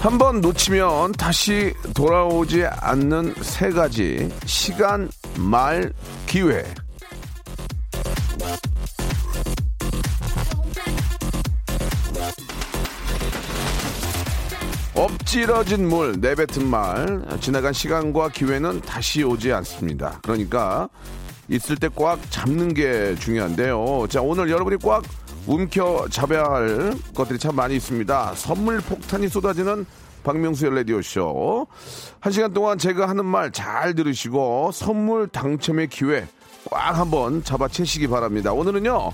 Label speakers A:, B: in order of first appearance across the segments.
A: 한 번 놓치면 다시 돌아오지 않는 세 가지 시간, 말, 기회. 엎질러진 물, 내뱉은 말, 지나간 시간과 기회는 다시 오지 않습니다. 그러니까 있을 때 꽉 잡는 게 중요한데요. 자, 오늘 여러분이 꽉 움켜 잡아야 할 것들이 참 많이 있습니다. 선물 폭탄이 쏟아지는 박명수의 라디오쇼. 한 시간 동안 제가 하는 말 잘 들으시고 선물 당첨의 기회 꽉 한번 잡아채시기 바랍니다. 오늘은요,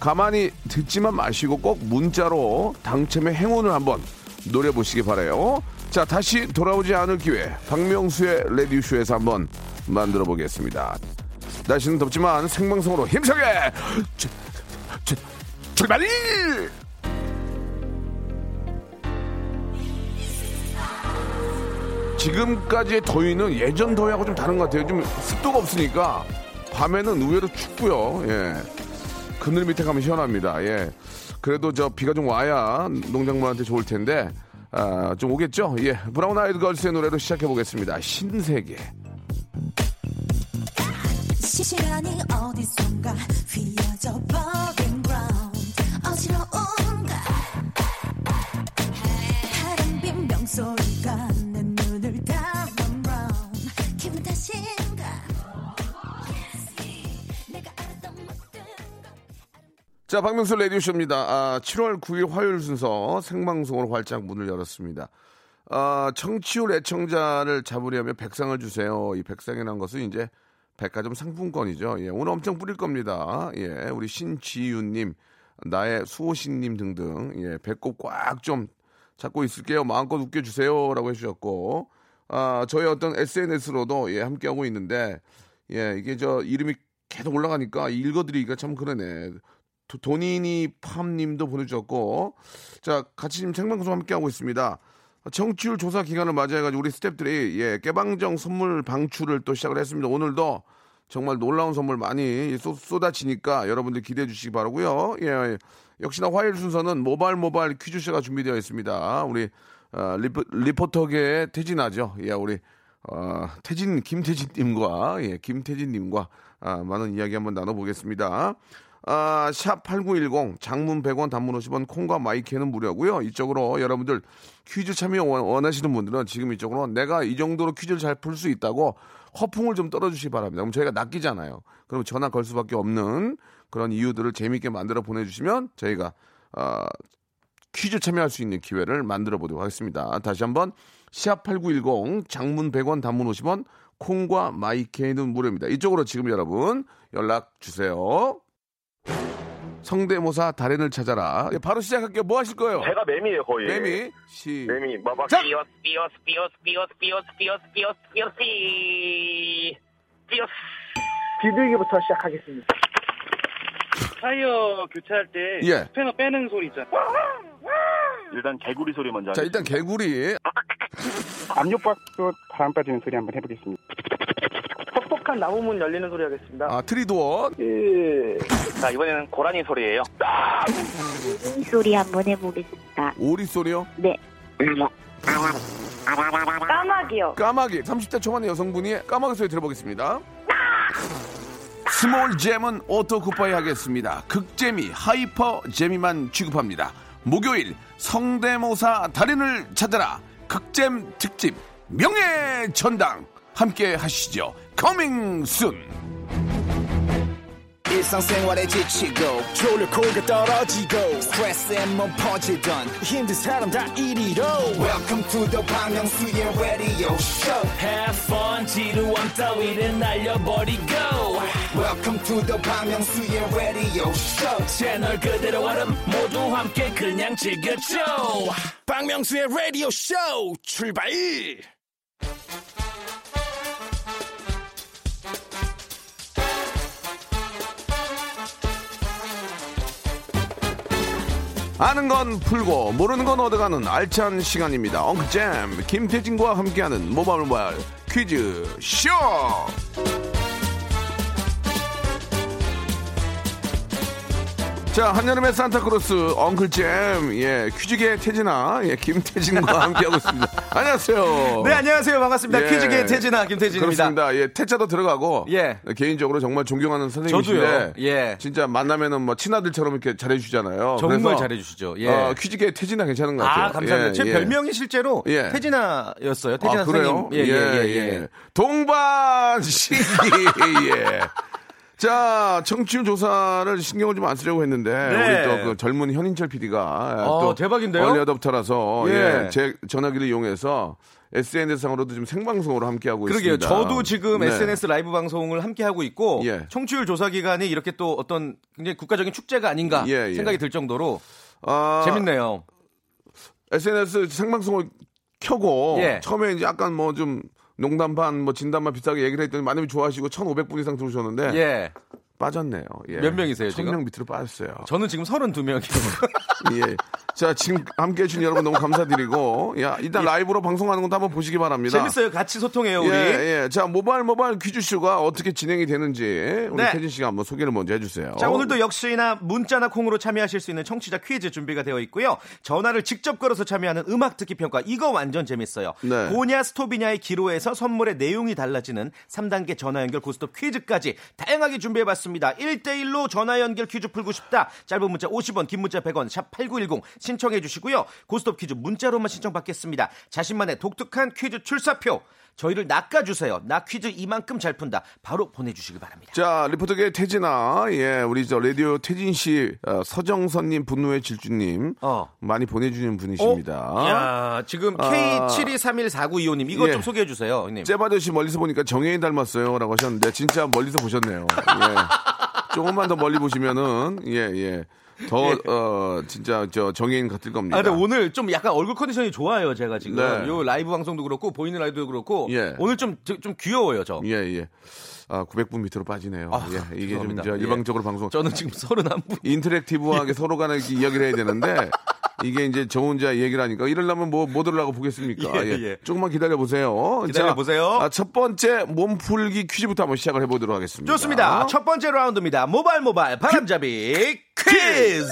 A: 가만히 듣지만 마시고 꼭 문자로 당첨의 행운을 한번 노려보시기 바래요. 자, 다시 돌아오지 않을 기회. 박명수의 라디오쇼에서 한번 만들어 보겠습니다. 날씨는 덥지만 생방송으로 힘차게 출발! 지금까지의 더위는 예전 더위하고 좀 다른 것 같아요. 좀 습도가 없으니까 밤에는 의외로 춥고요. 예. 그늘 밑에 가면 시원합니다. 예. 그래도 저 비가 좀 와야 농작물한테 좋을 텐데 아, 좀 오겠죠? 예. 브라운 아이드 걸스의 노래로 시작해 보겠습니다. 신세계.
B: 시간이 어디선가 휘어져 버린
A: 자, 박명수 라디오쇼입니다. 아, 7월 9일 화요일 순서 생방송으로 활짝 문을 열었습니다. 아, 청취율 애청자를 잡으려면 백상을 주세요. 이 백상이라는 것은 이제 백화점 상품권이죠. 예, 오늘 엄청 뿌릴 겁니다. 예, 우리 신지윤님, 나의 수호신님 등등, 예, 배꼽 꽉 좀 잡고 있을게요. 마음껏 웃겨주세요. 라고 해주셨고, 아, 저희 어떤 SNS로도 예, 함께하고 있는데, 예, 이게 저 이름이 계속 올라가니까 읽어드리기가 참 그러네. 도- 도니니 팜님도 보내주셨고, 자, 같이 지금 생방송 함께 하고 있습니다. 정치율 조사 기간을 맞이해가지고 우리 스탭들이 예, 깨방정 선물 방출을 또 시작을 했습니다. 오늘도 정말 놀라운 선물 많이 쏟, 쏟아지니까 여러분들 기대해 주시기 바라고요. 예, 예. 역시나 화요일 순서는 모바일 모바일 퀴즈쇼가 준비되어 있습니다. 우리 어, 리포, 리포터계의 태진아죠. 예, 우리 어, 태진 김태진님과 예, 김태진님과 아, 많은 이야기 한번 나눠보겠습니다. 아, 샵8910 장문 100원 단문 50원 콩과 마이K는 무료고요. 이쪽으로 여러분들 퀴즈 참여 원- 원하시는 분들은 지금 이쪽으로 내가 이 정도로 퀴즈를 잘 풀 수 있다고 허풍을 좀 떨어주시기 바랍니다. 그럼 저희가 낚이잖아요. 그럼 전화 걸 수밖에 없는 그런 이유들을 재미있게 만들어 보내주시면 저희가 어, 퀴즈 참여할 수 있는 기회를 만들어 보도록 하겠습니다. 다시 한번 샵8910 장문 100원 단문 50원 콩과 마이케이는 무료입니다. 이쪽으로 지금 여러분 연락 주세요. 성대모사 달인을 찾아라. 예, 바로 시작할게요. 뭐 하실 거예요?
C: 제가 매미예요 거의.
A: 매미 시
C: 매미 마박.
A: 자!
C: 삐어스 삐어스 삐어스 삐어스 삐어스 삐어스 삐어스 삐어스 삐 삐어스.
D: 비둘기부터 시작하겠습니다.
E: 타이어 교체할 때
A: 예.
E: 스패너 빼는 소리 있잖아.
C: 일단 개구리 소리 먼저.
A: 자 일단 개구리
D: 압력밥솥 바람 빠지는 소리 한번 해보겠습니다. 퍽퍽한 나무문 열리는 소리 하겠습니다.
A: 아 트리도어
D: 예.
C: 자 이번에는 고라니 소리예요.
F: 이 소리 한번 해보겠습니다.
A: 오리 소리요
F: 네.
B: 까마귀요
A: 까마귀 30대 초반의 여성분이 까마귀 소리 들어보겠습니다. 스몰 잼은 오토 쿠파이 하겠습니다. 극재미 하이퍼 재미만 취급합니다. 목요일 성대모사 달인을 찾아라 극잼 특집 명예 전당 함께 하시죠. 커밍 순.
G: 일상생활에 지치고, 졸려 코가 떨어지고, 스트레스에 몸 퍼지던, 힘든 사람 다 이리로. welcome to the Bang Myung-soo's radio show.
H: Have fun 지루함 따위를 날려버리고
G: Welcome to the Myung-soo's radio show.
H: 채널 그대로 얼음 모두 함께 그냥 즐겨줘
G: 박명수의 라디오 쇼 출발!
A: 아는 건 풀고 모르는 건 얻어가는 알찬 시간입니다. 엉클잼 김태진과 함께하는 모바일 모바일 퀴즈 쇼. 자 한여름의 산타크로스 엉클잼 예 퀴즈계 태진아 예 김태진과 함께하고 있습니다. 안녕하세요.
I: 네, 안녕하세요. 반갑습니다.
A: 예.
I: 퀴즈계 태진아 김태진입니다.
A: 그렇습니다. 예, 태자도 들어가고.
I: 예.
A: 개인적으로 정말 존경하는 선생님이신데.
I: 예.
A: 진짜 만나면은 뭐 친아들처럼 이렇게 잘해주시잖아요.
I: 정말 잘해주시죠. 예.
A: 어, 퀴즈계 태진아 괜찮은 것 같아요.
I: 아, 감사합니다.
A: 예,
I: 제
A: 예.
I: 별명이 실제로
A: 예.
I: 태진아였어요. 태진아
A: 아?
I: 선생님. 예, 예, 예, 예.
A: 동반 시기. 예. 자, 청취율 조사를 신경을 좀 안 쓰려고 했는데
I: 네.
A: 우리 또 그 젊은 현인철 PD가
I: 어, 대박인데요?
A: 얼리 어답터라서
I: 예.
A: 예. 제 전화기를 이용해서 SNS상으로도 지금 생방송으로 함께하고
I: 그러게요.
A: 있습니다.
I: 저도 지금
A: 네.
I: SNS 라이브 방송을 함께 하고 있고
A: 예.
I: 청취율 조사 기간이 이렇게 또 어떤 굉장히 국가적인 축제가 아닌가
A: 예, 예.
I: 생각이 들 정도로
A: 아,
I: 재밌네요.
A: SNS 생방송을 켜고
I: 예.
A: 처음에 이제 약간 뭐좀 농담 반, 뭐 진담 반 비슷하게 얘기를 했더니 많이 분 좋아하시고 1,500분 이상 들어오셨는데
I: 예.
A: 빠졌네요. 예.
I: 몇 명이세요, 지금?
A: 1000명 밑으로 빠졌어요.
I: 저는 지금 32명이에요.
A: 예. 자, 지금 함께 해주신 여러분 너무 감사드리고, 야, 일단 라이브로 방송하는 것도 한번 보시기 바랍니다.
I: 예. 재밌어요. 같이 소통해요, 우리.
A: 예, 예. 자, 모바일 모바일 퀴즈쇼가 어떻게 진행이 되는지 우리
I: 네.
A: 태진 씨가 한번 소개를 먼저 해주세요.
I: 자, 오늘도 역시나 문자나 콩으로 참여하실 수 있는 청취자 퀴즈 준비가 되어 있고요. 전화를 직접 걸어서 참여하는 음악 듣기 평가. 이거 완전 재밌어요.
A: 네.
I: 고냐 스톱이냐의 기로에서 선물의 내용이 달라지는 3단계 전화 연결 고스톱 퀴즈까지 다양하게 준비해 봤습니다. 1대1로 전화 연결 퀴즈 풀고 싶다. 짧은 문자 50원, 긴 문자 100원, 샵 8910 신청해 주시고요. 고스톱 퀴즈 문자로만 신청 받겠습니다. 자신만의 독특한 퀴즈 출사표 저희를 낚아주세요. 나 퀴즈 이만큼 잘 푼다. 바로 보내주시기 바랍니다.
A: 자, 리포터계 태진아, 예, 우리 저 라디오 태진 씨, 어, 서정선님, 분노의 질주님,
I: 어.
A: 많이 보내주는 분이십니다.
I: 야, 지금
A: 아.
I: K72314925님 이거
A: 예.
I: 좀 소개해 주세요, 형님.
A: 째바듯이 멀리서 보니까 정혜인 닮았어요라고 하셨는데 진짜 멀리서 보셨네요. 예. 조금만 더 멀리 보시면은 예 예. 더 어, 진짜 저 정혜인 같을 겁니다.
I: 아, 근데 오늘 좀 약간 얼굴 컨디션이 좋아요, 제가 지금.
A: 네.
I: 요 라이브 방송도 그렇고, 보이는 라이브도 그렇고,
A: 예.
I: 오늘 좀, 좀, 좀 귀여워요, 저.
A: 예 예. 아 900분 밑으로 빠지네요.
I: 아,
A: 예. 이게
I: 죄송합니다.
A: 좀저
I: 예.
A: 일방적으로 방송
I: 저는 지금 31분.
A: 인터랙티브하게 서로 간에 이렇게 이야기를 해야 되는데 이게 이제 저 혼자 얘기를 하니까 이러려면 뭐, 뭐 들으려고 보겠습니까?
I: 예, 예.
A: 조금만 기다려 보세요.
I: 기다려보세요.
A: 아, 첫 번째 몸풀기 퀴즈부터 한번 시작을 해보도록 하겠습니다.
I: 좋습니다. 첫 번째 라운드입니다. 모바일 모바일 바람잡이 퀴즈!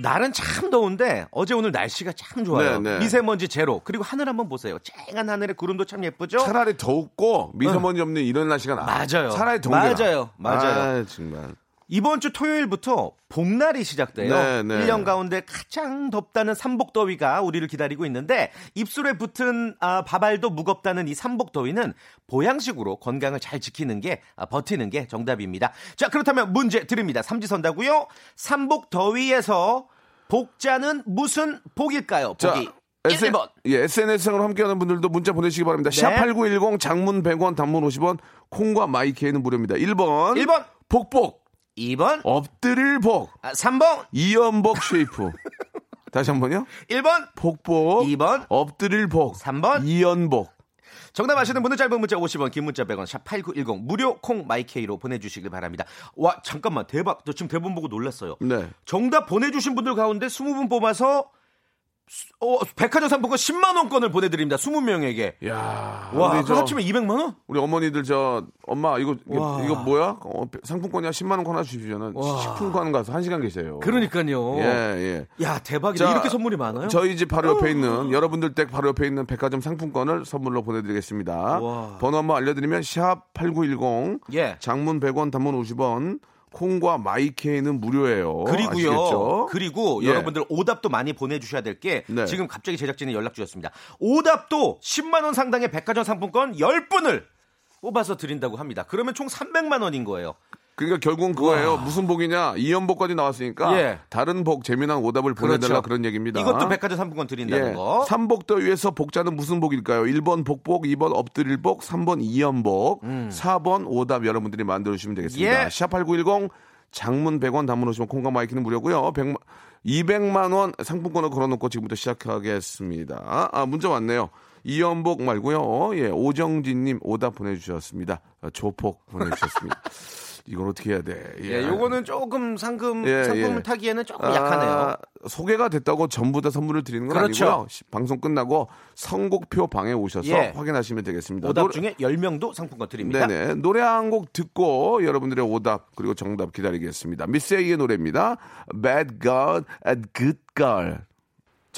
I: 날은 참 더운데 어제 오늘 날씨가 참 좋아요.
A: 네, 네.
I: 미세먼지 제로. 그리고 하늘 한번 보세요. 쨍한 하늘에 구름도 참 예쁘죠?
A: 차라리 덥고 미세먼지 없는 이런 날씨가 나.
I: 맞아요.
A: 차라리 더운 게
I: 맞아요. 맞아요.
A: 아, 정말.
I: 이번 주 토요일부터 봄날이 시작돼요.
A: 네, 네.
I: 1년 가운데 가장 덥다는 삼복더위가 우리를 기다리고 있는데 입술에 붙은 아, 밥알도 무겁다는 이 삼복더위는 보양식으로 건강을 잘 지키는 게 아, 버티는 게 정답입니다. 자 그렇다면 문제 드립니다. 삼지선다고요. 삼복더위에서 복자는 무슨 복일까요? 보기
A: SN
I: 1번.
A: 예, SNS상으로 함께하는 분들도 문자 보내시기 바랍니다.
I: 네.
A: 샵8910 장문 100원, 단문 50원, 콩과 마이K는 무료입니다. 1번.
I: 1번.
A: 복복.
I: 2번.
A: 엎드릴 복.
I: 아, 3번.
A: 이연복 셰프. 다시 한 번요.
I: 1번.
A: 복복.
I: 2번.
A: 엎드릴 복.
I: 3번.
A: 이연복.
I: 정답 아시는 분은 짧은 문자 50원, 긴 문자 100원, 샵 8910 무료 콩 마이K로 보내주시길 바랍니다. 와 잠깐만 대박! 저 지금 대본 보고 놀랐어요.
A: 네.
I: 정답 보내주신 분들 가운데 20분 뽑아서 수- 어, 백화점 상품권 10만 원권을 보내드립니다. 20명에게.
A: 야
I: 와,
A: 저-
I: 합치면 200만 원?
A: 우리 어머니들 저 엄마 이거 이거,
I: 와.
A: 이거 뭐야? 어, 상품권이야 10만 원 하나 주시면은
I: 와.
A: 식품관 가서 한 시간 계세요.
I: 그러니까요.
A: 예, 예.
I: 야 대박이다.
A: 자,
I: 이렇게 선물이 많아요?
A: 저희 집 바로 옆에 있는 여러분들 댁 바로 옆에 있는 백화점 상품권을 선물로 보내드리겠습니다.
I: 와.
A: 번호 한번 알려드리면 샵 #8910
I: 예.
A: 장문 100원, 단문 50원, 콩과 마이케이는 무료예요.
I: 그리고요.
A: 아시겠죠?
I: 그리고
A: 예.
I: 여러분들 오답도 많이 보내주셔야 될게
A: 네.
I: 지금 갑자기 제작진이 연락 주셨습니다. 오답도 10만 원 상당의 백화점 상품권 10분을 뽑아서 드린다고 합니다. 그러면 총 300만 원인 거예요.
A: 그러니까 결국은 그거예요. 무슨 복이냐? 이연복까지 나왔으니까
I: 예.
A: 다른 복 재미난 오답을 보내달라 그런 얘기입니다.
I: 이것도 백화점 상품권 드린다는 거.
A: 삼복더위에서 복자는 무슨 복일까요? 1번 복복, 2번 엎드릴 복, 3번 이연복, 4번 오답 여러분들이 만들어 주시면 되겠습니다.
I: 음. 예.
A: 샵8910 장문 100원 단문 50원 콩과 마이K는 무료고요. 100, 200만 원 상품권을 걸어 놓고 지금부터 시작하겠습니다. 아 문자 왔네요. 이연복 말고요. 예, 오정진 님 오답 보내 주셨습니다. 아, 조폭 보내 주셨습니다. 이걸 어떻게 해야 돼?
I: 예, 요거는 조금 상금
A: 예,
I: 상품을
A: 예.
I: 타기에는 조금 약하네요.
A: 아, 소개가 됐다고 전부 다 선물을 드리는 건
I: 그렇죠.
A: 아니고요. 시- 방송 끝나고 선곡표 방에 오셔서
I: 예.
A: 확인하시면 되겠습니다.
I: 오답
A: 노래-
I: 중에 10명도 상품권 드립니다.
A: 네네. 노래 한 곡 듣고 여러분들의 오답 그리고 정답 기다리겠습니다. 미스 A의 노래입니다. Bad God and Good Girl.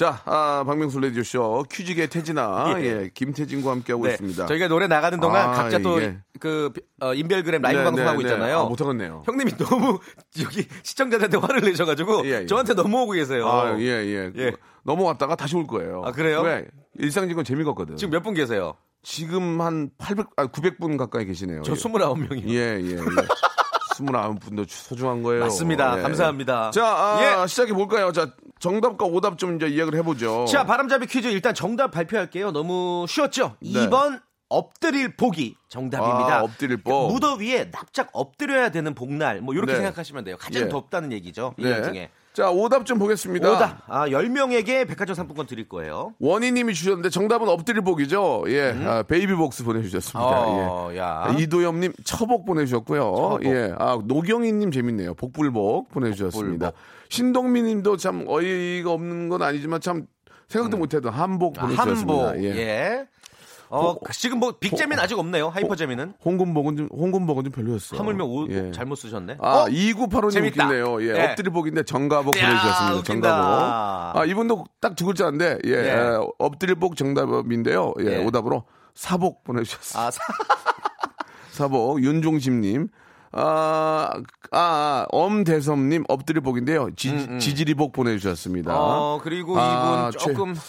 A: 자, 아, 박명수 레디오쇼 퀴즈계 태진아,
I: 예.
A: 예, 김태진과 함께하고
I: 네,
A: 있습니다.
I: 저희가 노래 나가는 동안
A: 아,
I: 각자 또
A: 이게.
I: 그 어, 인별그램 라이브
A: 네,
I: 방송하고
A: 네, 네.
I: 있잖아요.
A: 아, 못하겠네요.
I: 형님이 너무 여기 시청자들한테 화를 내셔가지고
A: 예, 예.
I: 저한테 넘어오고 계세요.
A: 아, 예, 예.
I: 예.
A: 넘어왔다가 다시 올 거예요.
I: 아, 그래요?
A: 왜? 일상직은 재미가 없거든.
I: 지금 몇 분 계세요?
A: 지금 한 800, 아, 900분 가까이 계시네요.
I: 저
A: 예.
I: 29명이요.
A: 예, 예, 예. 29분도 소중한 거예요.
I: 맞습니다.
A: 예.
I: 감사합니다.
A: 자, 아,
I: 예.
A: 시작해 볼까요? 자, 정답과 오답 좀 이제 이야기를 해보죠.
I: 자, 바람잡이 퀴즈 일단 정답 발표할게요. 너무 쉬웠죠?
A: 네.
I: 2번 엎드릴 복이 정답입니다.
A: 아, 엎드릴 복.
I: 무더위에 납작 엎드려야 되는 복날 뭐 이렇게
A: 네.
I: 생각하시면 돼요. 가장
A: 예.
I: 덥다는 얘기죠. 이
A: 네.
I: 중에.
A: 자, 오답 좀 보겠습니다.
I: 오답. 아, 10명에게 백화점 상품권 드릴 거예요.
A: 원희님이 주셨는데 정답은 엎드릴 복이죠. 예, 아, 베이비복스 보내주셨습니다.
I: 음? 어,
A: 예.
I: 야.
A: 아, 이도엽님 처복 보내주셨고요.
I: 처복.
A: 예, 아 노경희님 재밌네요. 복불복 보내주셨습니다. 신동민님도 참 어이가 없는 건 아니지만 참 생각도 못했던 한복
I: 아,
A: 보내주셨습니다.
I: 한복.
A: 예.
I: 예. 어,
A: 호-
I: 지금 뭐 빅재미는 아직 없네요. 하이퍼재미는.
A: 홍군복은 좀 홍군복은 좀 별로였어.
I: 하물며 오,
A: 예.
I: 잘못 쓰셨네.
A: 아,
I: 어?
A: 2985님
I: 재밌다.
A: 웃기네요. 예,
I: 네.
A: 엎드릴 복인데 정가복
I: 야,
A: 보내 주셨습니다.
I: 웃긴다.
A: 정가복. 아, 이분도 딱 두 글자인데, 예,
I: 예.
A: 에, 엎드릴 복 정답인데요. 예,
I: 예.
A: 오답으로 사복 보내 주셨습니다.
I: 아, 사-
A: 사복 윤종심 님. 아, 아, 엄대섭님 엎드릴 복인데요. 지, 보내주셨습니다.
I: 음, 어, 그리고
A: 아,
I: 이분 조금
A: 최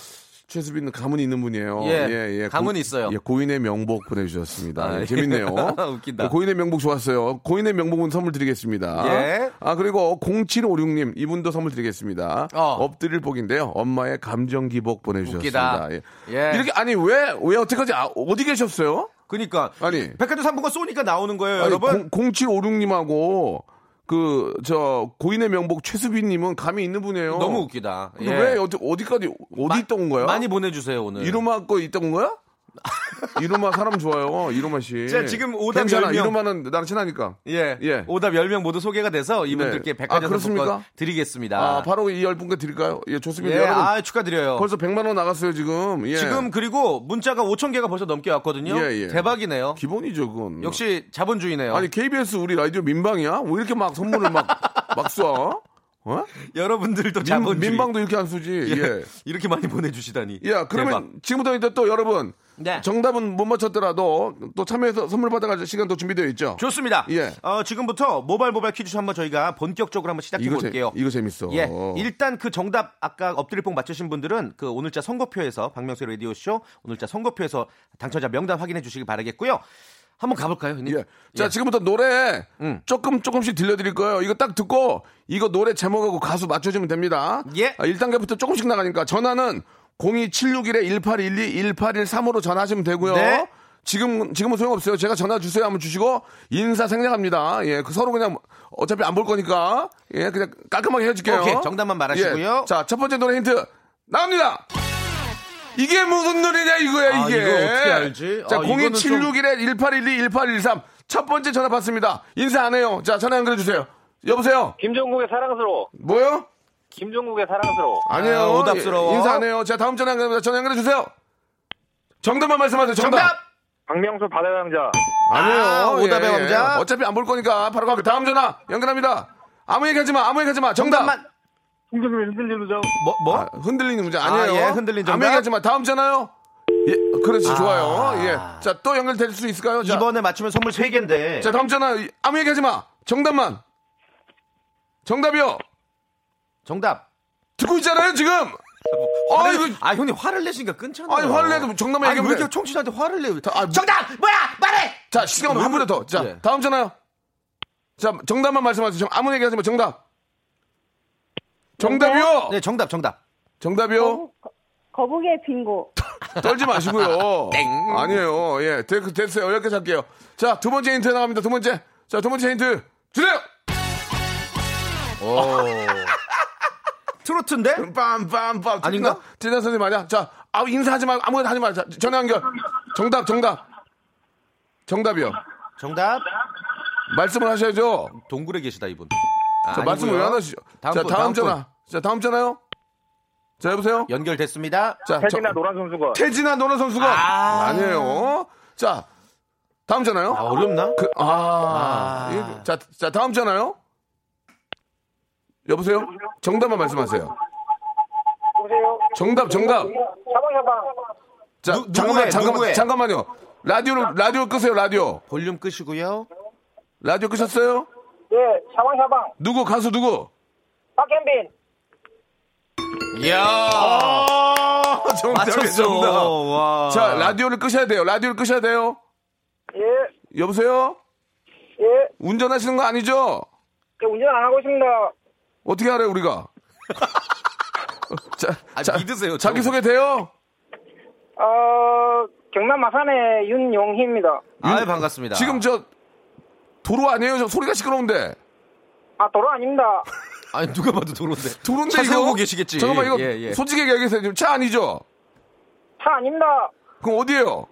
A: 수빈은 가문이 있는 분이에요.
I: 예, 가문이 있어요.
A: 예, 고인의 명복 보내주셨습니다.
I: 아,
A: 예,
I: 예.
A: 재밌네요.
I: 웃긴다.
A: 고인의 명복 좋았어요. 고인의 명복은 선물 드리겠습니다.
I: 예.
A: 아, 그리고 0756님, 이분도 선물 드리겠습니다.
I: 어.
A: 엎드릴 복인데요. 엄마의 감정 기복 보내주셨습니다.
I: 웃기다.
A: 예.
I: 예.
A: 이렇게, 아니, 왜, 왜 어떻게까지, 아, 어디 계셨어요?
I: 그러니까
A: 아니.
I: 백화점 상품권 쏘니까 나오는 거예요,
A: 아니,
I: 여러분.
A: 0756님하고 그, 저, 고인의 명복 최수빈님은 감이 있는 분이에요.
I: 너무 웃기다.
A: 근데
I: 예.
A: 왜, 어디, 어디까지, 어디
I: 마-
A: 온 거야?
I: 많이 보내주세요 오늘.
A: 이루마 거 있다 온 거야? 이루마 사람 좋아요. 이루마 씨.
I: 자, 지금 오답
A: 괜찮아.
I: 10명.
A: 이루마는 나랑 친하니까.
I: 예.
A: 예.
I: 오답 10명 모두 소개가 돼서 이분들께
A: 네.
I: 백화점
A: 아, 그렇습니까?
I: 드리겠습니다.
A: 아, 바로 이열 분께 드릴까요? 예, 좋습니다.
I: 예,
A: 여러분.
I: 아, 축하드려요.
A: 벌써 100만 원 나갔어요, 지금. 예.
I: 지금 그리고 문자가 5천 개가 벌써 넘게 왔거든요.
A: 예, 예.
I: 대박이네요.
A: 기본이죠, 그건.
I: 역시 자본주의네요.
A: 아니, KBS 우리 라디오 민방이야? 왜 이렇게 막 선물을 막, 막 쏴? 어?
I: 여러분들도
A: 민,
I: 자본주의.
A: 민방도 이렇게 안 쏘지. 예.
I: 이렇게 많이 보내주시다니.
A: 야, 그러면 지금부터 이제 또 여러분
I: 네.
A: 정답은 못 맞췄더라도 또 참여해서 선물 받아갈 시간도 준비되어 있죠.
I: 좋습니다.
A: 예.
I: 어, 지금부터 모발 모발 퀴즈 한번 저희가 본격적으로 한번 시작해
A: 이거, 재,
I: 볼게요.
A: 이거 재밌어.
I: 예. 일단 그 정답 아까 엎드릴 뽕 맞추신 분들은 그 오늘자 선거표에서 박명수 라디오 쇼 오늘자 선거표에서 당첨자 명단 확인해 주시기 바라겠고요. 한번 가볼까요, 형님?
A: 예. 자, 지금부터 노래
I: 음.
A: 조금 조금씩 들려드릴 거예요. 이거 딱 듣고 이거 노래 제목하고 가수 맞춰주면 됩니다.
I: 예.
A: 아, 1단계부터 조금씩 나가니까 전화는 02761-1812, 1813으로 전화하시면 되고요.
I: 네.
A: 지금, 지금은 소용없어요. 제가 전화 주세요 하면 주시고 인사 생략합니다. 예. 그 서로 그냥 어차피 안 볼 거니까 예. 그냥 깔끔하게 해줄게요.
I: 오케이, 정답만 말하시고요.
A: 예. 자, 첫 번째 노래 힌트 나갑니다. 이게 무슨 노래냐 이거야
I: 아,
A: 이게.
I: 이거 어떻게 알지?
A: 자,
I: 아, 이거는
A: 02761에 1812 1813. 첫 번째 전화 받습니다. 인사 안 해요. 자, 전화 연결해 주세요. 여보세요.
E: 김종국의 사랑스러워.
A: 뭐요?
E: 김종국의 사랑스러워.
A: 아니에요.
I: 아, 오답스러워.
A: 예, 인사 안 해요. 자, 다음 전화 연결합니다. 전화 연결해 주세요. 정답만 말씀하세요. 정답.
I: 정답!
E: 박명수 바다의 왕자.
A: 아니에요.
I: 아, 오답의
A: 예, 예.
I: 왕자.
A: 어차피 안 볼 거니까 바로 가고 다음 전화 연결합니다. 아무 얘기 하지 마. 아무 얘기 하지 마. 정답.
I: 정
E: 홍정민 흔들리는 정.
I: 뭐, 뭐?
A: 아, 흔들리는 문제 아니에요.
I: 아, 예, 흔들린 정답.
A: 아무 얘기 하지 마. 다음 전화요. 예, 그렇지
I: 아.
A: 좋아요. 예. 자, 또 연결될 수 있을까요? 자,
I: 이번에 맞추면 선물 3개인데.
A: 자, 다음 전화 아무 얘기 하지 마. 정답만. 정답이요.
I: 정답.
A: 듣고 있잖아요, 지금. 아,
I: 화를-
A: 이거
I: 아, 형님 화를 내시니까 끊잖아요.
A: 아니, 화를 내도 정답만
I: 아니, 왜
A: 얘기하면
I: 이렇게
A: 돼.
I: 청취자한테 화를 내요?
A: 아, 뭐-
I: 정답! 뭐야! 말해!
A: 자, 시간 한 번에 더. 자,
I: 예.
A: 다음 전화요. 자, 정답만 말씀하세요. 정- 아무 얘기 하지 마. 정답. 정답이요.
I: 네, 정답, 정답.
A: 정답이요.
F: 거북 이의 빙고.
A: 떨지 마시고요. 아니에요. 예, 됐, 됐어요. 여기까지 할게요. 자, 두 번째 힌트 나갑니다. 두 번째. 자, 두 번째 힌트 주세요.
I: 트로트인데?
A: 빰빰빰.
I: 아닌가?
A: 진아 선생님 아니야? 자, 아, 인사하지 말고 아무것도 하지 마. 자, 전화 연결. 정답, 정답. 정답이요.
I: 정답.
A: 말씀을 하셔야죠.
I: 동굴에 계시다, 이분. 아,
A: 자, 말씀을 왜. 안 하시죠?
I: 다음
A: 자,
I: 분,
A: 다음
I: 다음
A: 전화.
I: 분.
A: 자, 다음 전화요. 자, 여보세요?
I: 연결됐습니다.
A: 자,
E: 태진아
A: 저-
E: 노란 선수가
A: 태진아 노란 선수가
I: 아.
A: 아... 니에요 자, 다음 전화요.
I: 아, 어렵나?
A: 그, 아,
I: 아.
A: 이- 자, 자, 다음 전화요. 여보세요? 정답만 말씀하세요.
E: 보세요.
A: 정답, 정답.
E: 샤방 샤방.
A: 자,
I: 누-
A: 잠깐만,
I: 누구의,
A: 잠깐만,
I: 누구의?
A: 잠깐만요. 라디오를, 라디오 끄세요, 라디오.
I: 볼륨 끄시고요.
A: 라디오 끄셨어요?
E: 예, 샤방 샤방.
A: 누구, 가수 누구?
E: 박현빈.
I: 이야.
A: 아, 정답이
I: 맞췄어.
A: 정답.
I: 와.
A: 자, 라디오를 끄셔야 돼요. 라디오를 끄셔야 돼요.
E: 예,
A: 여보세요?
E: 예.
A: 운전하시는 거 아니죠?
E: 저 운전 안 하고 있습니다.
A: 어떻게 알아요, 우리가? 자,
I: 아,
A: 자,
I: 믿으세요,
A: 자기
I: 저.
A: 소개 돼요?
E: 어, 경남 마산의 윤용희입니다.
I: 아, 반갑습니다.
A: 지금 저 도로 아니에요? 저 소리가 시끄러운데.
E: 아, 도로 아닙니다.
I: 아니 누가 봐도 도로인데.
A: 도로인데
I: 차
A: 이거?
I: 세우고 계시겠지.
A: 잠깐만 이거
I: 예, 예.
A: 솔직히 얘기해서 지금 차 아니죠?
E: 차 아닙니다.
A: 그럼 어디에요?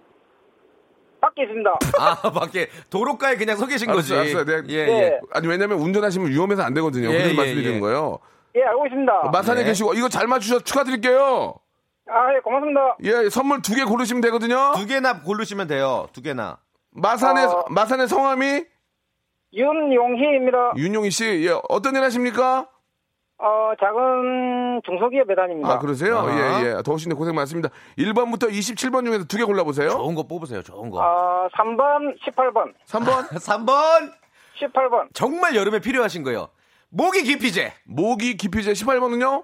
E: 밖에 있습니다.
I: 아 밖에 도로가에 그냥 서 계신 거지.
A: 알았어, 알았어. 내가-
I: 예,
E: 예.
I: 예.
A: 아니 왜냐면 운전하시면 위험해서 안 되거든요.
I: 예,
A: 그래서
I: 예,
A: 말씀드리는
I: 예.
A: 거예요.
E: 예, 알고 있습니다.
A: 마산에
I: 네.
A: 계시고 이거 잘 맞추셔서 축하드릴게요.
E: 아, 예, 고맙습니다.
A: 예, 선물 두 개 고르시면 되거든요.
I: 두 개나 고르시면 돼요. 두 개나.
A: 마산의
E: 어.
A: 마산의 성함이
E: 윤용희입니다.
A: 윤용희 씨. 예, 어떤 일 하십니까?
E: 어, 작은 중소기업 배단입니다.
A: 아, 그러세요?
I: 아하.
A: 예, 예. 더우신데 고생 많습니다. 1번부터 27번 중에서 두 개 골라보세요.
I: 좋은 거 뽑으세요. 좋은 거.
E: 어, 3번, 18번.
A: 3번,
I: 3번
E: 18번.
I: 정말 여름에 필요하신 거예요. 모기 기피제.
A: 모기 기피제 18번은요?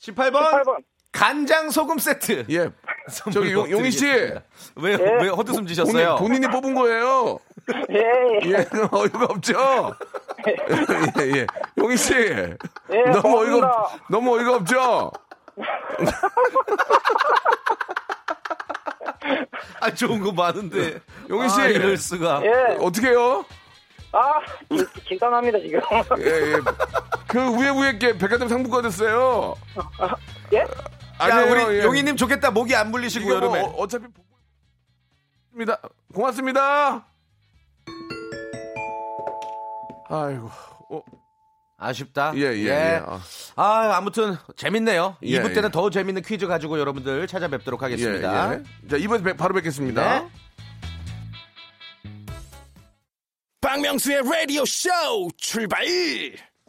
I: 18번,
E: 18번.
I: 간장 소금 세트.
A: 예. 저기 용, 용희 씨.
I: 왜, 왜 헛웃음 지셨어요?
A: 본인, 본인이 뽑은 거예요.
E: 예, 예.
A: 예, 어이가 없죠? 예, 예. 용희 씨.
E: 예,
A: 너무 어이가,
E: 고맙습니다.
A: 없, 너무 어이가 없죠?
I: 아, 좋은 거 많은데.
A: 용희 씨.
I: 아, 이럴 수가.
E: 예.
A: 어떻게 해요?
E: 아, 기- 기간합니다, 지금.
A: 예, 예. 그 위에 위에 게 백화점 상품권 됐어요.
E: 예?
I: 야,
A: 아니에요,
I: 우리
A: 예.
I: 용희님 좋겠다. 모기 안 물리시고
A: 뭐
I: 여름에.
A: 어, 어차피 입니다. 고맙습니다. 아이고. 어,
I: 아쉽다.
A: 예, 예, 예. 아.
I: 아, 아무튼 재밌네요.
A: 예,
I: 2부 때는
A: 예.
I: 더 재밌는 퀴즈 가지고 여러분들 찾아뵙도록 하겠습니다.
A: 예, 예. 자, 이번에 뵙- 바로 뵙겠습니다.
I: 네.
H: 박명수의 라디오 쇼 출발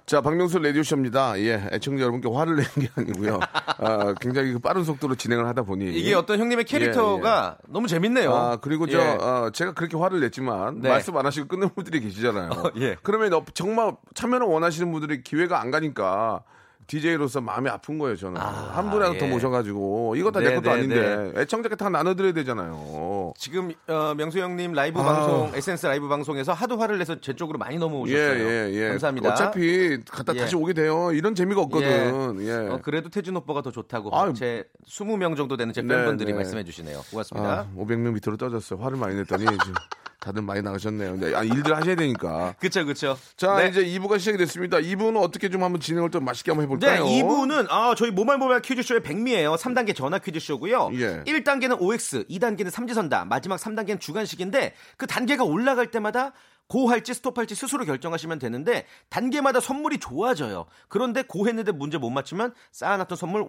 A: 자, 박명수 라디오쇼입니다. 예, 애청자 여러분께 화를 내는 게 아니고요. 아, 굉장히 그 빠른 속도로 진행을 하다 보니.
I: 이게 어떤 형님의 캐릭터가 너무 재밌네요.
A: 아, 그리고 저,
I: 예.
A: 어, 제가 그렇게 화를 냈지만,
I: 네.
A: 말씀 안 하시고 끊는 분들이 계시잖아요.
I: 예.
A: 그러면 어, 정말 참여를 원하시는 분들이 기회가 안 가니까, DJ로서 마음이 아픈 거예요, 저는. 한 분이라도
I: 예.
A: 더 모셔가지고, 이거 다내
I: 네,
A: 것도
I: 네,
A: 아닌데, 애청자께 다 나눠드려야 되잖아요.
I: 지금 어, 명수 형님 라이브
A: 아.
I: 방송 에센스 라이브 방송에서 하도 화를 내서 제 쪽으로 많이
A: 예,
I: 넘어오셨어요.
A: 예, 예.
I: 감사합니다.
A: 어차피 갔다
I: 예.
A: 다시 오게 돼요. 이런 재미가 없거든. 예.
I: 어, 그래도 태준 오빠가 더 좋다고
A: 아유.
I: 제 20명 정도 되는 제
A: 네,
I: 팬분들이
A: 네.
I: 말씀해 주시네요. 고맙습니다.
A: 아, 500명 밑으로 떠졌어요. 화를 많이 냈더니, 다들 많이 나가셨네요. 근데 아, 일들 하셔야 되니까.
I: 그쵸 그쵸.
A: 자,
I: 네.
A: 이제 2부가 시작이 됐습니다. 2부는 어떻게 좀 한번 진행을 좀 맛있게 한번
I: 네,
A: 해볼까요?
I: 2부는 아, 저희 모바일 모바일 퀴즈쇼의 백미예요. 3단계 전화 퀴즈쇼고요.
A: 예.
I: 1단계는 OX, 2단계는 삼지선다, 마지막 3단계는 주간식인데 그 단계가 올라갈 때마다 고 할지 스톱할지 스스로 결정하시면 되는데 단계마다 선물이 좋아져요. 그런데 고 했는데 문제 못 맞추면 쌓아놨던 선물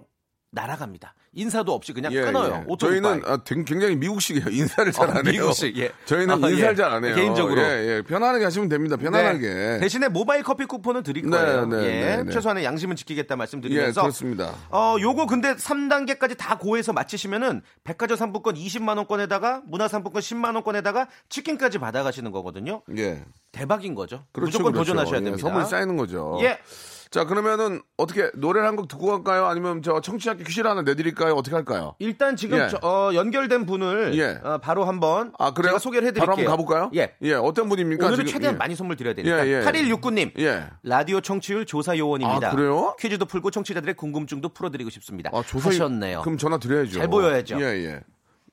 I: 날아갑니다. 인사도 없이 그냥
A: 예,
I: 끊어요.
A: 예. 저희는 아, 된- 굉장히 미국식이에요. 인사를 잘
I: 어,
A: 안 해요.
I: 미국식, 예.
A: 저희는
I: 아,
A: 인사를
I: 예.
A: 잘안 해요.
I: 개인적으로.
A: 예, 예. 편안하게 하시면 됩니다. 편안하게.
I: 네. 대신에 모바일 커피 쿠폰은 드릴
A: 네,
I: 거예요.
A: 네,
I: 예.
A: 네, 네.
I: 최소한의 양심은 지키겠다
A: 예,
I: 말씀드리면서
A: 그렇습니다.
I: 어, 요거 근데 3단계까지 다 고해서 마치시면은 백화점 상품권 20만 원권에다가 문화 상품권 10만 원권에다가 치킨까지 받아 가시는 거거든요.
A: 예.
I: 대박인 거죠.
A: 그렇죠,
I: 무조건
A: 그렇죠.
I: 도전하셔야
A: 예,
I: 됩니다.
A: 선물이 쌓이는 거죠.
I: 예.
A: 자, 그러면은 어떻게 노래를 한 곡 듣고 갈까요? 아니면 저 청취자께 퀴즈를 하나 내드릴까요? 어떻게 할까요?
I: 일단 지금
A: 예.
I: 저, 어, 연결된 분을
A: 예.
I: 어, 바로 한번
A: 아, 그래요?
I: 제가 소개를 해드릴게요.
A: 바로 한번 가볼까요?
I: 예.
A: 예, 어떤 분입니까?
I: 오늘은
A: 지금?
I: 최대한
A: 예.
I: 많이 선물 드려야 되니까.
A: 예, 예.
I: 8169님.
A: 예.
I: 라디오 청취율 조사 요원입니다.
A: 아, 그래요?
I: 퀴즈도 풀고 청취자들의 궁금증도 풀어드리고 싶습니다.
A: 아, 조사
I: 하셨네요.
A: 그럼 전화 드려야죠.
I: 잘 보여야죠.
A: 예, 예.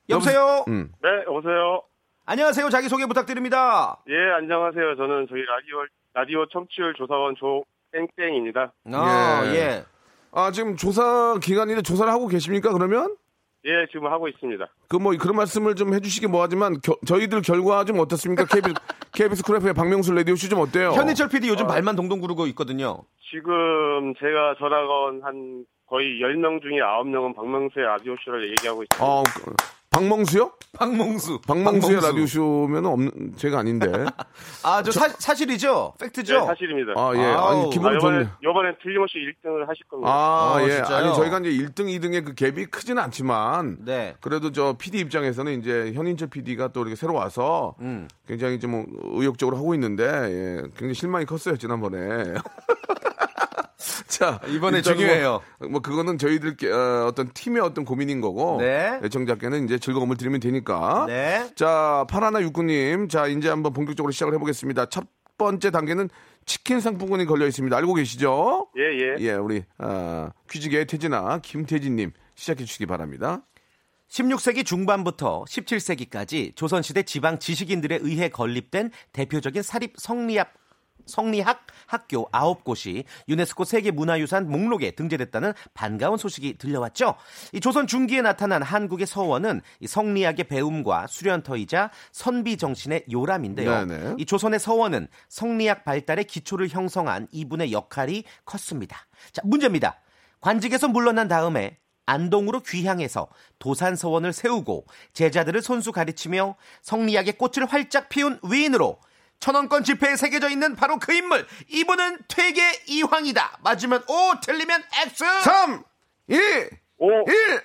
I: 여보세요.
A: 음.
J: 네, 여보세요.
I: 안녕하세요. 자기 소개 부탁드립니다.
J: 예, 안녕하세요. 저는 저희 라디오 라디오 청취율 조사원 조 땡땡입니다.
I: 아,
A: 예.
I: 예.
A: 아, 지금 조사 기간인데 조사를 하고 계십니까? 그러면?
J: 예, 지금 하고 있습니다.
A: 그 뭐 그런 말씀을 좀 해주시기 뭐하지만 겨- 저희들 결과 좀 어떻습니까? KBS KBS 쿨FM의 박명수 라디오 쇼 좀 어때요?
I: 현희철 PD 요즘 발만 동동 구르고 있거든요.
J: 지금 제가 전화건 한 거의 10명 중에 9명은 박명수의 라디오 쇼를 얘기하고 있습니다.
A: 어, 그, 박명수요?
I: 박몽수.
A: 박명수의 라디오 쇼면은 없는 제가 아닌데.
I: 아, 저 사, 사실이죠? 팩트죠?
J: 네, 사실입니다.
A: 아 예. 아니 기분
J: 아,
A: 좋네.
J: 이번에 틀림없이 1등을 하실 겁니다.
A: 아,
I: 어,
A: 예.
I: 진짜요?
A: 아니, 저희가 이제 1등, 2등의 그 갭이 크지는 않지만.
I: 네.
A: 그래도 저 PD 입장에서는 이제 현인철 PD가 또 이렇게 새로 와서
I: 음.
A: 굉장히 좀뭐 의욕적으로 하고 있는데, 예. 굉장히 실망이 컸어요, 지난번에. 자,
I: 이번에
A: 일단
I: 중요해요.
A: 뭐, 뭐 그거는 저희들 어, 어떤 팀의 어떤 고민인 거고.
I: 네.
A: 애청자께는 이제 즐거움을 드리면 되니까.
I: 네.
A: 자, 파라나 육구님. 자, 이제 한번 본격적으로 시작을 해보겠습니다. 첫 번째 단계는 치킨 상품권이 걸려 있습니다. 알고 계시죠?
J: 예, 예.
A: 예, 우리 어, 퀴즈계의 태진아 김태진님 시작해 주시기 바랍니다.
I: 16세기 중반부터 17세기까지 조선시대 지방 지식인들에 의해 건립된 대표적인 사립 성리학 성리학 학교 9곳이 유네스코 세계문화유산 목록에 등재됐다는 반가운 소식이 들려왔죠. 이 조선 중기에 나타난 한국의 서원은 이 성리학의 배움과 수련터이자 선비 정신의 요람인데요.
A: 네네.
I: 이 조선의 서원은 성리학 발달의 기초를 형성한 이분의 역할이 컸습니다. 자, 문제입니다. 관직에서 물러난 다음에 안동으로 귀향해서 도산서원을 세우고 제자들을 손수 가르치며 성리학의 꽃을 활짝 피운 위인으로 천원권 지폐에 새겨져 있는 바로 그 인물. 이분은 퇴계 이황이다. 맞으면 O 틀리면 X.
A: 3, 2, 1.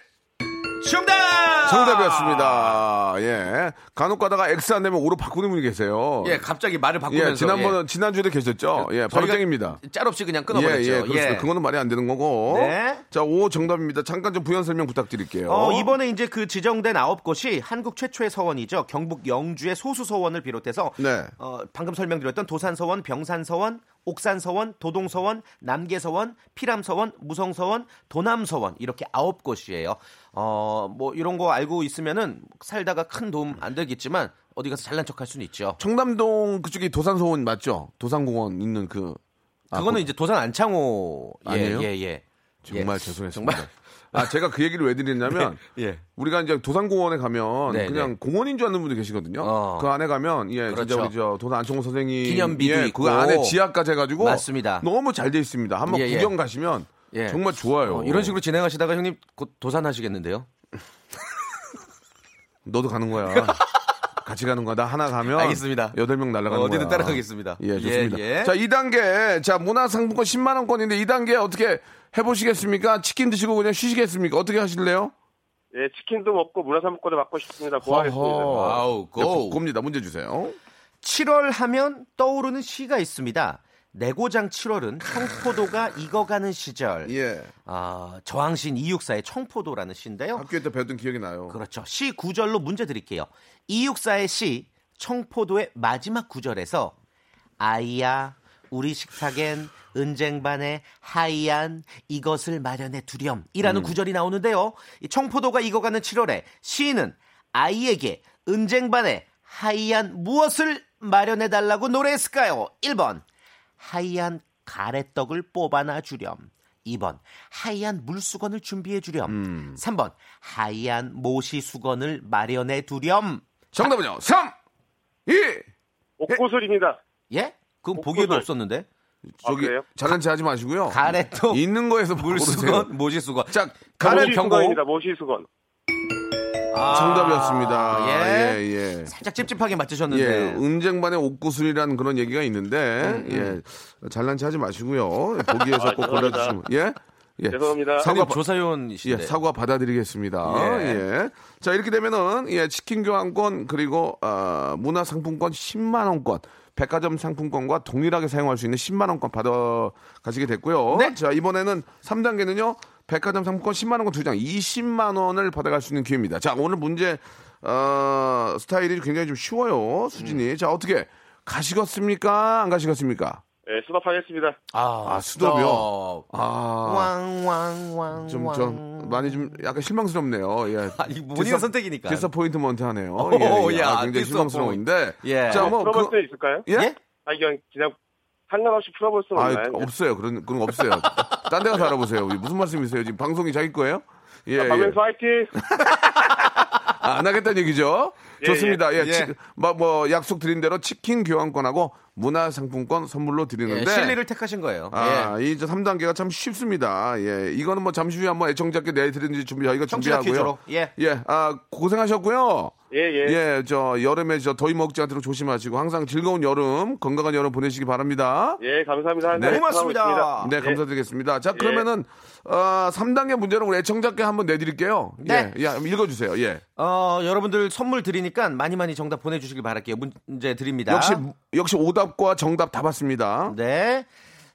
J: 오,
I: 정답
A: 정답이었습니다. 예. 간혹 가다가 X 안 되면 O로 바꾸는 분이 계세요.
I: 예 갑자기 말을 바꾸면서
A: 예, 지난번 지난주에도 계셨죠? 예, 바로 땡입니다.
I: 짤 없이 그냥
A: 예,
I: 끊어버렸죠
A: 예, 그렇습니다. 그거는 말이 안 되는 거고.
I: 네.
A: 자, 5 정답입니다. 잠깐 좀 부연 설명 부탁드릴게요.
I: 어, 이번에 이제 그 지정된 아홉 곳이 한국 최초의 서원이죠. 경북 영주의 소수 서원을 비롯해서
A: 네.
I: 어, 방금 설명드렸던 도산 서원, 병산 서원, 옥산서원, 도동서원, 남계서원, 피람서원, 무성서원, 도남서원 이렇게 아홉 곳이에요. 어, 뭐 이런 거 알고 있으면은 살다가 큰 도움 안 되겠지만 어디 가서 잘난 척할 수는 있죠.
A: 청담동 그쪽이 도산소원 맞죠? 도산공원 있는 그 아,
I: 그거는
A: 그-
I: 이제 도산 안창호 예,
A: 아니에요?
I: 예, 예.
A: 정말
I: 예.
A: 죄송했습니다.
I: 정말
A: 아, 제가 그 얘기를 왜 드리냐면
I: 예.
A: 우리가 이제 도산공원에 가면
I: 네,
A: 그냥
I: 네.
A: 공원인 줄 아는 분들 계시거든요.
I: 어.
A: 그 안에 가면 예, 진짜
I: 그렇죠.
A: 우리 저 도산 안창호 선생님
I: 기념비도
A: 예,
I: 있고.
A: 그 안에 지하까지 해가지고
I: 맞습니다.
A: 너무 잘 돼 있습니다. 한번
I: 예, 예.
A: 구경 가시면
I: 예.
A: 정말 좋아요.
I: 어, 이런 식으로 진행하시다가 형님 곧 도산하시겠는데요?
A: 너도 가는 거야. 같이 가는 거야. 나 하나 가면
I: 알겠습니다.
A: 여덟 명 날아가는
I: 어, 어디든
A: 거야.
I: 따라가겠습니다.
A: 예, 좋습니다.
I: 예, 예.
A: 자, 2단계. 자, 문화 상품권 10만 원권인데 2단계 어떻게 해 보시겠습니까? 치킨 드시고 그냥 쉬시겠습니까? 어떻게 하실래요?
J: 예, 치킨도 먹고 문화 상품권도 받고 싶습니다. 고하겠습니다.
I: 아우,
A: 네,
I: 고.
A: 봅니다. 문제 주세요.
I: 7월 하면 떠오르는 시가 있습니다. 내고장 7월은 청포도가 익어가는 시절.
A: 예.
I: 아, 저항신 이육사의 청포도라는 시인데요.
A: 학교에 때 배웠던 기억이 나요.
I: 그렇죠. 시 구절로 문제 드릴게요. 이육사의 시 청포도의 마지막 구절에서 아이야 우리 식탁엔 은쟁반에 하얀 이것을 마련해 두렴이라는 구절이 나오는데요. 이 청포도가 익어가는 7월에 시인은 아이에게 은쟁반에 하얀 무엇을 마련해 달라고 노래했을까요? 1번 하얀 가래떡을 뽑아놔 주렴. 2번 하얀 물수건을 준비해 주렴. 3번 하얀 모시 수건을 마련해 두렴.
A: 정답은요. 3, 2,
J: 옥고슬입니다.
I: 예? 그건 보기에도. 없었는데.
A: 저기? 잘난 체 하지 마시고요.
I: 가래떡,
A: 있는 거에서 물수건.
I: 모시 수건.
A: 자,
I: 가래
A: 가래
I: 경고.
J: 모시 수건입니다. 모시 수건.
I: 아,
A: 정답이었습니다.
I: 예.
A: 예, 예.
I: 살짝 찝찝하게
A: 예,
I: 맞추셨는데.
A: 은쟁반의 옥구슬이라는 그런 얘기가 있는데,
I: 음,
A: 예, 잘난 체 하지 마시고요. 보기에서
J: 아,
A: 꼭. 골라주시면, 예? 예.
J: 죄송합니다.
A: 사과
I: 조사위원이신데.
A: 예, 사과 받아드리겠습니다.
I: 예.
A: 예. 자, 이렇게 되면은, 예, 치킨 교환권, 그리고, 아, 문화 상품권 10만 원권, 백화점 상품권과 동일하게 사용할 수 있는 10만 원권 받아 가시게 됐고요.
I: 네.
A: 자, 이번에는 3단계는요, 백화점 상품권 10만 원권 두 장, 20만 원을 받아갈 수 있는 기회입니다. 자, 오늘 문제, 어, 스타일이 굉장히 좀 쉬워요, 수진이. 자, 어떻게, 가시겠습니까? 안 가시겠습니까?
J: 네, 수납하겠습니다.
I: 아,
A: 아, 수도비요? 아.
I: 왕왕왕왕.
A: 좀, 좀, 많이 좀 약간 실망스럽네요. 예.
I: 아, 이 본인의 선택이니까.
A: disappointment 하네요.
I: 오,
A: 예, 예.
I: 야,
A: 아, 굉장히
I: disappoint.
A: 실망스러운데.
I: 예.
A: 자, 뭐,
J: 풀어볼
A: 그,
J: 수 있을까요?
A: 예?
I: 예?
J: 아, 그냥, 그냥 상관없이 풀어볼 수는
A: 아,
J: 없나요?
A: 없어요. 그런, 그런 거 없어요. 딴 데 가서 알아보세요. 무슨 말씀이세요? 지금 방송이 자기 거예요? 예, 예.
J: 박명수 화이팅!
A: 아, 안 하겠다는 얘기죠?
J: 예,
A: 좋습니다. 예,
I: 예.
A: 치- 뭐, 뭐, 약속 드린 대로 치킨 교환권하고 문화상품권 선물로
I: 예,
A: 드리는데.
I: 실리를 택하신 거예요.
A: 아,
I: 예.
A: 이 3단계가 참 쉽습니다. 예. 이거는 뭐 잠시 후에 한번 애청자께 내드리는지 준비, 저희가
I: 청취자
A: 준비하고요.
I: 예.
A: 예. 아, 고생하셨고요.
J: 예, 예.
A: 예, 저 여름에 저 더위 먹지 않도록 조심하시고 항상 즐거운 여름, 건강한 여름 보내시기 바랍니다.
J: 예, 감사합니다.
A: 네.
I: 고맙습니다.
A: 네,
J: 예.
A: 감사드리겠습니다. 자, 그러면은 어, 3단계 문제는 우리 애청자께 한번 내드릴게요.
I: 네.
A: 예, 예, 한번 읽어 주세요. 예.
I: 어, 여러분들 선물 드리니까 많이 많이 정답 보내주시길 바랄게요. 문제 드립니다.
A: 역시 역시 오답과 정답 다 봤습니다.
I: 네.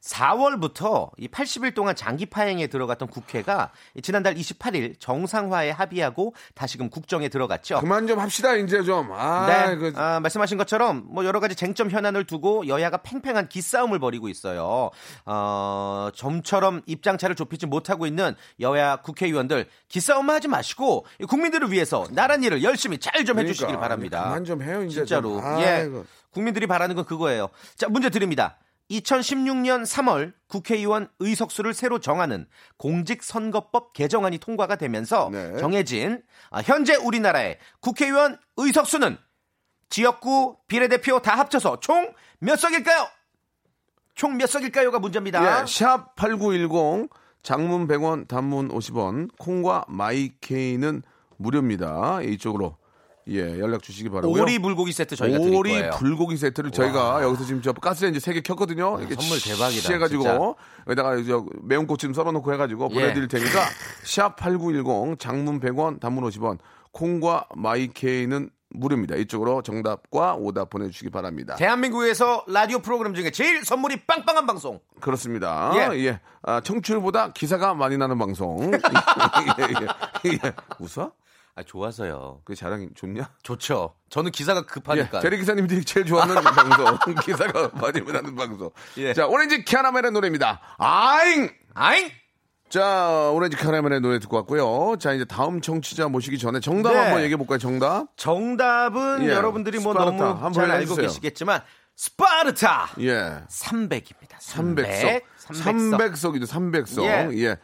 I: 4월부터 이 80일 동안 장기 파행에 들어갔던 국회가 지난달 28일 정상화에 합의하고 다시금 국정에 들어갔죠.
A: 그만 좀 합시다 이제 좀. 아,
I: 네,
A: 그,
I: 아, 말씀하신 것처럼 뭐 여러 가지 쟁점 현안을 두고 여야가 팽팽한 기싸움을 벌이고 있어요. 어, 좀처럼 입장차를 좁히지 못하고 있는 여야 국회의원들 기싸움만 하지 마시고 이 국민들을 위해서 나란 일을 열심히 잘 좀 해주시길
A: 그러니까.
I: 바랍니다.
A: 그만 좀 해요 이제.
I: 진짜로.
A: 좀.
I: 예.
A: 아이고.
I: 국민들이 바라는 건 그거예요. 자, 문제 드립니다. 2016년 3월 국회의원 의석수를 새로 정하는 공직선거법 개정안이 통과가 되면서
A: 네.
I: 정해진 아, 현재 우리나라의 국회의원 의석수는 지역구 비례대표 다 합쳐서 총 몇 석일까요? 총 몇 석일까요가 문제입니다.
A: 예, 샵8910 장문 100원, 단문 50원, 콩과 마이케이는 무료입니다. 이쪽으로 예, 연락 주시기 바라고요.
I: 오리 불고기 세트 저희가 드릴
A: 오리
I: 거예요.
A: 불고기 세트를 저희가 여기서 지금 저 가스레인지 3개 켰거든요. 이렇게
I: 선물 대박이다,
A: 해가지고. 여기다가 저 매운 고추 좀 썰어놓고 해가지고
I: 예.
A: 보내드릴 테니까 샵 8910 장문 100원, 단문 50원, 콩과 마이케이는 무료입니다. 이쪽으로 정답과 오답 보내주시기 바랍니다.
I: 대한민국에서 라디오 프로그램 중에 제일 선물이 빵빵한 방송.
A: 그렇습니다.
I: 예.
A: 예. 아, 청취율보다 기사가 많이 나는 방송. 예, 예, 예. 웃어?
I: 아, 좋아서요.
A: 그 자랑이 좋냐?
I: 좋죠. 저는 기사가 급하니까.
A: 예, 대리 기사님들이 제일 좋아하는 방송. 기사가 많이 나는 방송.
I: 예.
A: 자, 오렌지 캬라멜의 노래입니다. 아잉!
I: 아잉!
A: 자, 오렌지 캬라멜의 노래 듣고 왔고요. 자, 이제 다음 청취자 모시기 전에 정답
I: 네.
A: 한번 얘기해 볼까요, 정답?
I: 정답은
A: 예,
I: 여러분들이 뭐
A: 스파르타.
I: 너무
A: 한번
I: 잘 알고
A: 해주세요.
I: 계시겠지만 스파르타
A: 예.
I: 300입니다.
A: 300석.
I: 300석.
A: 300석이죠, 300석.
I: 예.
A: 예.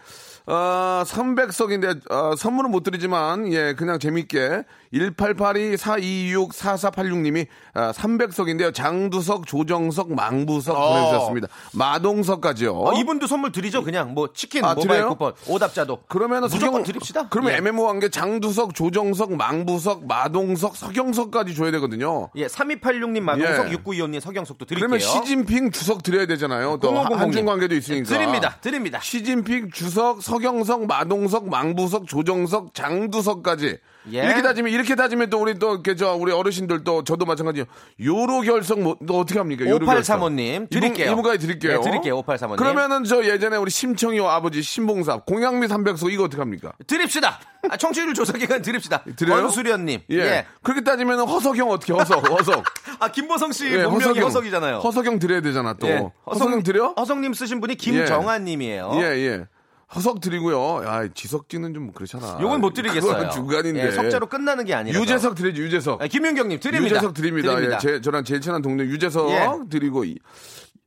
A: 어, 300석인데, 어, 선물은 못 드리지만, 예, 그냥 재밌게. 1882-426-4486님이, 아, 300석인데요. 장두석, 조정석, 망부석
I: 어.
A: 보내주셨습니다. 마동석까지요.
I: 어, 이분도 선물 드리죠. 그냥 뭐 치킨,
A: 아,
I: 모바일
A: 드려요?
I: 쿠폰, 오답자도.
A: 그러면은
I: 무조건 드립시다.
A: 그러면
I: 예.
A: 애매모호한 게 장두석, 조정석, 망부석, 마동석, 서경석까지 줘야 되거든요.
I: 예, 3286님 마동석,
A: 예.
I: 6925님 서경석도 드릴게요.
A: 그러면 시진핑 주석 드려야 되잖아요. 또
I: 0000님.
A: 한중 관계도 있으니까.
I: 드립니다. 드립니다.
A: 시진핑, 주석, 서경석, 마동석, 망부석, 조정석, 장두석까지.
I: 예.
A: 이렇게 따지면 이렇게 따지면 또 우리 또 이렇게 저 우리 어르신들 또 저도 마찬가지요. 요로 결석 뭐, 또 어떻게 합니까? 요로 결석.
I: 5835님 드릴게요.
A: 이분, 까지 드릴게요.
I: 네, 드릴게요. 5835님.
A: 그러면은 저 예전에 우리 심청이 아버지 신봉삽 공양미 300석 이거 어떻게 합니까?
I: 드립시다. 아, 청취율 조사 기간 드립시다.
A: 드려요?
I: 권수련님.
A: 예.
I: 예.
A: 그렇게 따지면은 허석형 어떻게 허석 허석.
I: 아, 김보성 씨
A: 예,
I: 본명이 허석이잖아요.
A: 허석형 드려야 되잖아 또.
I: 예.
A: 허석형 드려?
I: 허성님 쓰신 분이 김정환님이에요.
A: 예, 예. 허석 드리고요. 야, 지석진은 좀 그렇잖아.
I: 요건 못 드리겠어요.
A: 그건 중간인데.
I: 예, 석자로 끝나는 게 아니라.
A: 유재석 드리죠, 유재석.
I: 아, 김윤경님 드립니다.
A: 유재석 드립니다. 예, 제, 저랑 제일 친한 동료 유재석
I: 예.
A: 드리고. 이-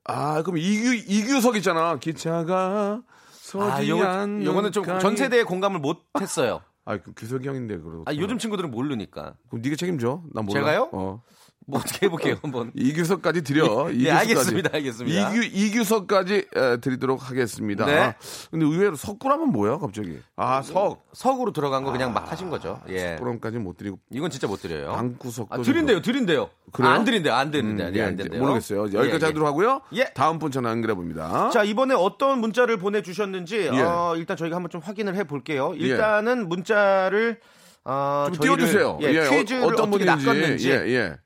A: 아, 그럼 이규, 이규석 있잖아. 기차가 서지
I: 아,
A: 않는
I: 요거는 좀 전 세대의 공감을 못 했어요.
A: 아, 그 규석이 형인데 그러.
I: 아, 요즘 친구들은 모르니까.
A: 그럼 네가 책임져. 난 몰라.
I: 제가요?
A: 어.
I: 뭐 어떻게 해볼게요, 한번.
A: 이규석까지 드려.
I: 예,
A: 이규석까지.
I: 알겠습니다, 알겠습니다.
A: 이규 이규석까지 에, 드리도록 하겠습니다.
I: 네.
A: 근데 의외로 석구라면 뭐야, 갑자기? 아, 석.
I: 석으로 들어간 거 그냥 막 하신 거죠. 예.
A: 석구람까지는 못 드리고
I: 이건 진짜 못 드려요.
A: 방구석.
I: 아, 드린대요, 드린대요.
A: 그래요?
I: 아, 안 드린대요, 안 드린대요. 네,
A: 예,
I: 안 된대요.
A: 모르겠어요. 여기까지
I: 예, 예.
A: 하도록 하고요.
I: 예.
A: 다음 분 전화 연결해 봅니다.
I: 자 이번에 어떤 문자를 보내주셨는지
A: 예.
I: 어, 일단 저희가 한번 좀 확인을 해 볼게요. 일단은 문자를 어,
A: 좀
I: 저희를,
A: 띄워주세요.
I: 예,
A: 예,
I: 퀴즈를
A: 어,
I: 어떻게
A: 분인지.
I: 낚았는지
A: 예, 예.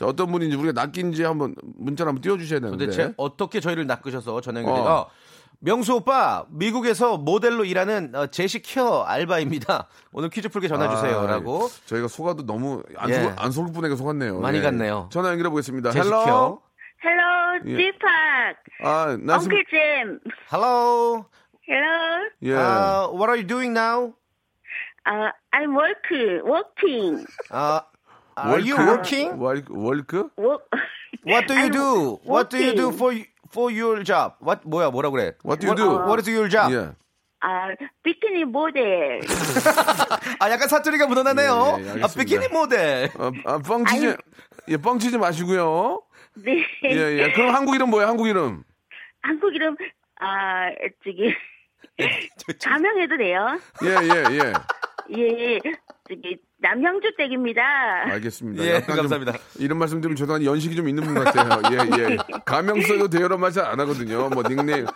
A: 자, 어떤 분인지 우리가 낚인지 한번 문자를 한번 띄워주셔야 되는데.
I: 도대체 어떻게 저희를 낚으셔서 전화 연결이
A: 어.
I: 어. 명수 오빠 미국에서 모델로 일하는 어, 제시 큐어 알바입니다. 오늘 퀴즈 풀게 전화 주세요라고.
A: 아, 저희가 속아도 너무 안,
I: 예.
A: 속, 안 속을 뻔하게 속았네요.
I: 많이
A: 예.
I: 갔네요.
A: 전화 연결해 보겠습니다.
I: 제시
A: 헬로. 예.
B: Deepak.
A: 아, 나스
B: Uncle Jim.
I: Hello.
B: Hello.
A: 예.
I: Uh, what are you doing now?
B: Uh, I'm work, working.
I: Uh, are you working?
A: 월, 월크?
B: Work.
I: What do you do? What do you do for for your job? What 뭐야 뭐라 그래?
A: What do you do?
I: What is your job?
A: 예.
B: 아, 비키니 모델.
I: 아 약간 사투리가 묻어나네요.
A: 예, 예,
I: 아
A: 알겠습니다.
I: 비키니 모델.
A: 어, 아, 뻥치지,
B: 아니.
A: 예, 뻥치지 마시고요.
B: 네.
A: 예, 예. 그럼 한국 이름 뭐예요, 한국 이름?
B: 한국 이름, 아, 저기, 가명해도 돼요?
A: 예, 예, 예.
B: 예, 저기, 남양주댁입니다.
A: 알겠습니다.
I: 예, 감사합니다.
A: 이런 말씀 좀 죄송한 연식이 좀 있는 분 같아요. 예, 예. 가명 써도 돼요란 말 잘 안 하거든요. 뭐 닉네임.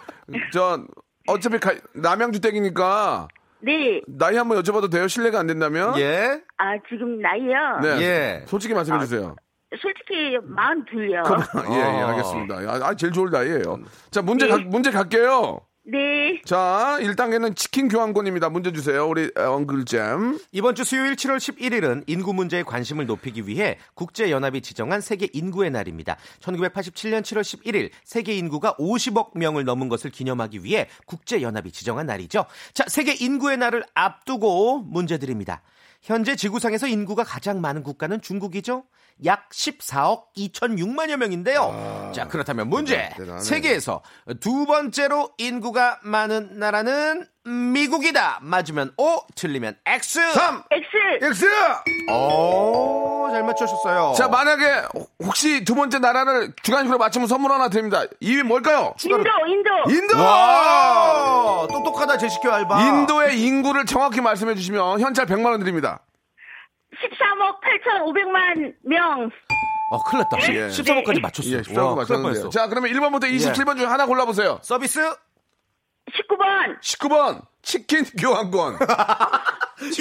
A: 저 어차피 가, 남양주댁이니까
B: 네.
A: 나이 한번 여쭤봐도 돼요? 실례가 안 된다면?
I: 예.
B: 아, 지금 나이요?
A: 네.
I: 예.
A: 솔직히 말씀해 주세요.
B: 솔직히, 마흔 둘요.
A: 예, 예, 알겠습니다. 아, 아, 제일 좋을 나이에요. 자, 문제 가, 문제 갈게요.
B: 네.
A: 자, 1단계는 치킨 교환권입니다. 문제 주세요. 우리 엉글잼.
I: 이번 주 수요일 7월 11일은 인구 문제에 관심을 높이기 위해 국제연합이 지정한 세계 인구의 날입니다. 1987년 7월 11일 세계 인구가 50억 명을 넘은 것을 기념하기 위해 국제연합이 지정한 날이죠. 자, 세계 인구의 날을 앞두고 문제 드립니다. 현재 지구상에서 인구가 가장 많은 국가는 중국이죠. 약 14억 2,006만여 명인데요. 자, 그렇다면 문제.
A: 대단하네.
I: 세계에서 두 번째로 인구가 많은 나라는 미국이다. 맞으면 O, 틀리면 X.
A: 3,
B: X.
A: X!
I: 오, 잘 맞추셨어요.
A: 자, 만약에 혹시 두 번째 나라를 주간식으로 맞추면 선물 하나 드립니다. 2위 뭘까요?
B: 인도, 인도.
A: 인도!
I: 와, 똑똑하다 제시큐 알바.
A: 인도의 인구를 정확히 말씀해 주시면 현찰 100만 원 드립니다.
B: 13억 8,500만 명.
I: 어, 큰일 났다.
A: 예.
I: 13호까지 맞췄어.
A: 예, 14번 맞췄는데요. 자, 그러면 1번부터
I: 예.
A: 27번 중에 하나 골라보세요.
I: 서비스
B: 19번.
A: 19번 치킨 교환권.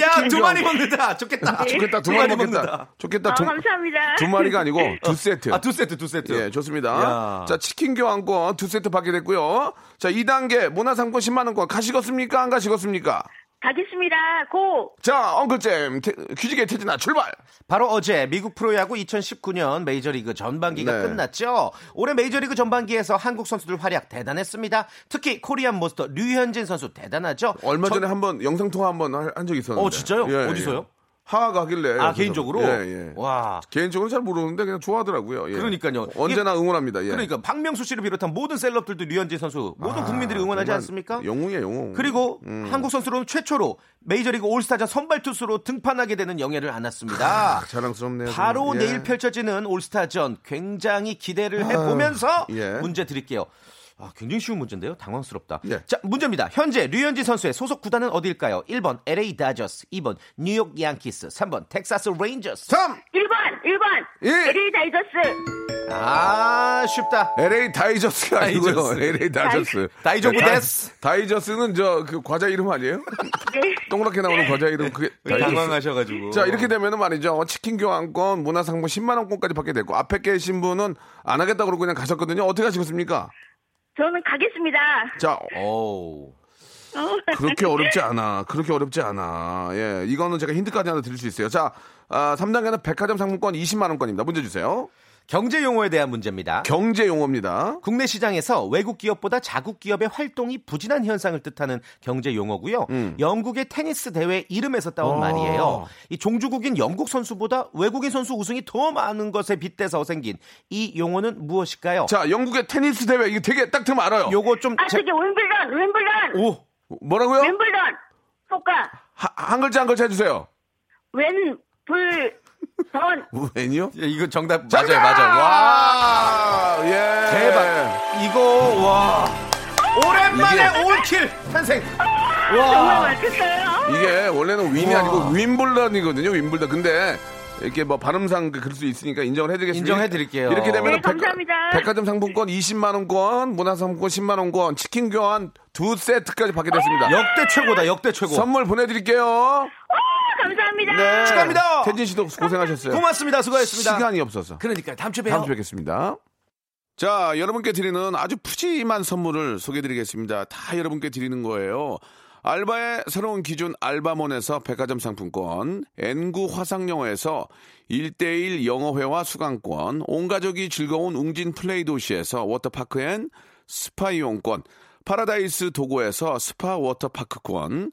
I: 야, 두 마리 먹는다. 좋겠다.
A: 좋겠다. 두 마리 먹겠다. 좋겠다.
B: 아,
A: 두,
B: 감사합니다.
A: 두 마리가 아니고 두 세트.
I: 아, 두 세트, 두 세트.
A: 예, 좋습니다.
I: 야.
A: 자, 치킨 교환권 두 세트 받게 됐고요. 자, 2단계 문화상품 10만 원권 가시겠습니까? 안 가시겠습니까?
B: 가겠습니다. 고.
A: 자, 엉클잼 태- 퀴즈계 태진아 출발!
I: 바로 어제 미국 프로야구 2019년 메이저리그 전반기가
A: 네.
I: 끝났죠. 올해 메이저리그 전반기에서 한국 선수들 활약 대단했습니다. 특히 코리안 모스터 류현진 선수 대단하죠.
A: 얼마
I: 저-
A: 전에 한번 영상통화 한번 한 적이 있었는데.
I: 어, 진짜요?
A: 예,
I: 어디서요?
A: 예. 하하가 하길래.
I: 아, 개인적으로?
A: 예, 예.
I: 와.
A: 개인적으로 잘 모르는데 그냥 좋아하더라고요. 예.
I: 그러니까요.
A: 언제나 응원합니다. 예.
I: 그러니까 박명수 씨를 비롯한 모든 celeb들도 류현진 선수 모든 국민들이 응원하지 않습니까?
A: 영웅이야, 영웅.
I: 그리고
A: 음.
I: 한국 선수로는 최초로 메이저리그 올스타전 선발 투수로 등판하게 되는 영예를 안았습니다.
A: 아, 자랑스럽네요.
I: 바로.
A: 예.
I: 내일 펼쳐지는 올스타전 굉장히 기대를 해 보면서
A: 예.
I: 문제 드릴게요. 아, 굉장히 쉬운 문제인데요. 당황스럽다.
A: 예.
I: 자, 문제입니다. 현재 류현진 선수의 소속 구단은 어디일까요? 1번 LA 다저스, 2번 뉴욕 양키스, 3번 텍사스 레인저스.
A: 3!
B: 1번, 1번.
A: 예.
B: LA 다이저스.
I: 아, 쉽다.
A: LA 다이저스가 아니고요.
I: 다이저스.
A: LA 다이저스.
I: 大丈夫
A: だ-
I: です.
A: 다이저스는 저 그 과자 이름 아니에요?
B: 네.
A: 동그랗게 나오는 과자 이름 그게 다이저스.
I: 당황하셔가지고.
A: 자 이렇게 되면은 말이죠 치킨 교환권 문화상품 10만 원권까지 받게 됐고 앞에 계신 분은 안 하겠다 그러고 그냥 가셨거든요 어떻게 하시겠습니까?
B: 저는 가겠습니다.
A: 자
I: 오.
A: 그렇게 어렵지 않아. 그렇게 어렵지 않아. 예 이거는 제가 힌트까지 하나 드릴 수 있어요. 자 아, 3단계는 백화점 상품권 20만 원권입니다. 문제 주세요
I: 경제 용어에 대한 문제입니다.
A: 경제 용어입니다
I: 국내 시장에서 외국 기업보다 자국 기업의 활동이 부진한 현상을 뜻하는 경제 용어고요.
A: 음.
I: 영국의 테니스 대회 이름에서 따온
A: 어.
I: 말이에요. 이 종주국인 영국 선수보다 외국인 선수 우승이 더 많은 것에 빗대서 생긴 이 용어는 무엇일까요?
A: 자 영국의 테니스 대회 이거 되게 딱 들으면 알아요
I: 요거 좀
B: 아,
I: 제-
B: 저기 윈블던, 윈블던.
I: 오.
A: 뭐라고요?
B: 윈블던.
A: 하- 한 글자 한 글자 해주세요.
B: 웬, 불, 던.
A: 웬이요?
I: 예, 이거 정답! 맞아요, 맞아요. 와.
A: 와, 예.
I: 대박. 이거 와. 오랜만에
A: 이게-
I: 올킬 탄생.
B: 정말
I: 와.
B: 맞겠어요?
A: 이게 원래는 윈이. 아니고 윈블던이거든요. 윈블던. 근데 이렇게 뭐 발음상 그- 그럴 수 있으니까 인정을 해드리겠습니다.
I: 인정해드릴게요.
A: 이렇게 되면
B: 네, 감사합니다.
A: 백화점 상품권 20만 원권, 문화상품권 10만 원권, 치킨 교환 두 세트까지 받게 됐습니다.
I: 역대 최고다. 역대 최고.
A: 선물 보내드릴게요.
B: 감사합니다.
A: 네.
I: 축하합니다.
A: 텐진 씨도 고생하셨어요.
I: 고맙습니다. 수고하셨습니다.
A: 시간이 없어서.
I: 그러니까 다음 주에 봬요.
A: 다음 주에 뵙겠습니다. 자, 여러분께 드리는 아주 푸짐한 선물을 소개드리겠습니다. 다 여러분께 드리는 거예요. 알바의 새로운 기준 알바몬에서 백화점 상품권, N구 화상영어에서 1대1 영어회화 수강권, 온 가족이 즐거운 웅진 플레이 도시에서 워터파크 and 스파 이용권, 파라다이스 도고에서 스파 워터파크권,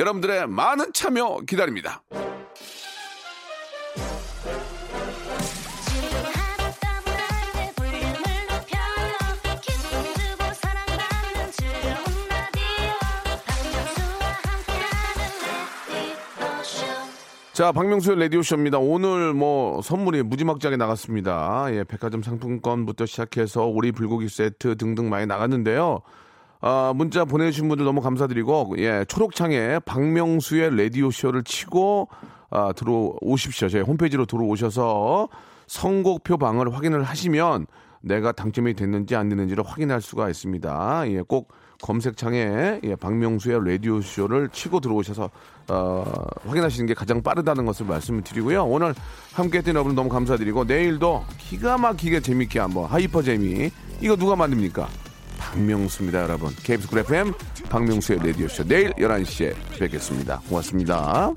A: 여러분들의 많은 참여 기다립니다. 자, 박명수의 라디오쇼입니다. 오늘 뭐 선물이 무지막지하게 나갔습니다. 예, 백화점 상품권부터 시작해서 오리 불고기 세트 등등 많이 나갔는데요. 아, 문자 보내주신 분들 너무 감사드리고, 예, 초록창에 박명수의 라디오쇼를 치고, 아, 들어오십시오. 저희 홈페이지로 들어오셔서 선곡표 방을 확인을 하시면 내가 당첨이 됐는지 안 됐는지를 확인할 수가 있습니다. 예, 꼭 검색창에 예, 박명수의 라디오 쇼를 치고 들어오셔서 어, 확인하시는 게 가장 빠르다는 것을 말씀을 드리고요. 오늘 함께했던 여러분 너무 감사드리고 내일도 기가 막히게 재밌게 한번 hyper 재미 이거 누가 만듭니까? 박명수입니다, 여러분. KBS 쿨 FM 박명수의 라디오 쇼. 내일 11시에 뵙겠습니다. 고맙습니다.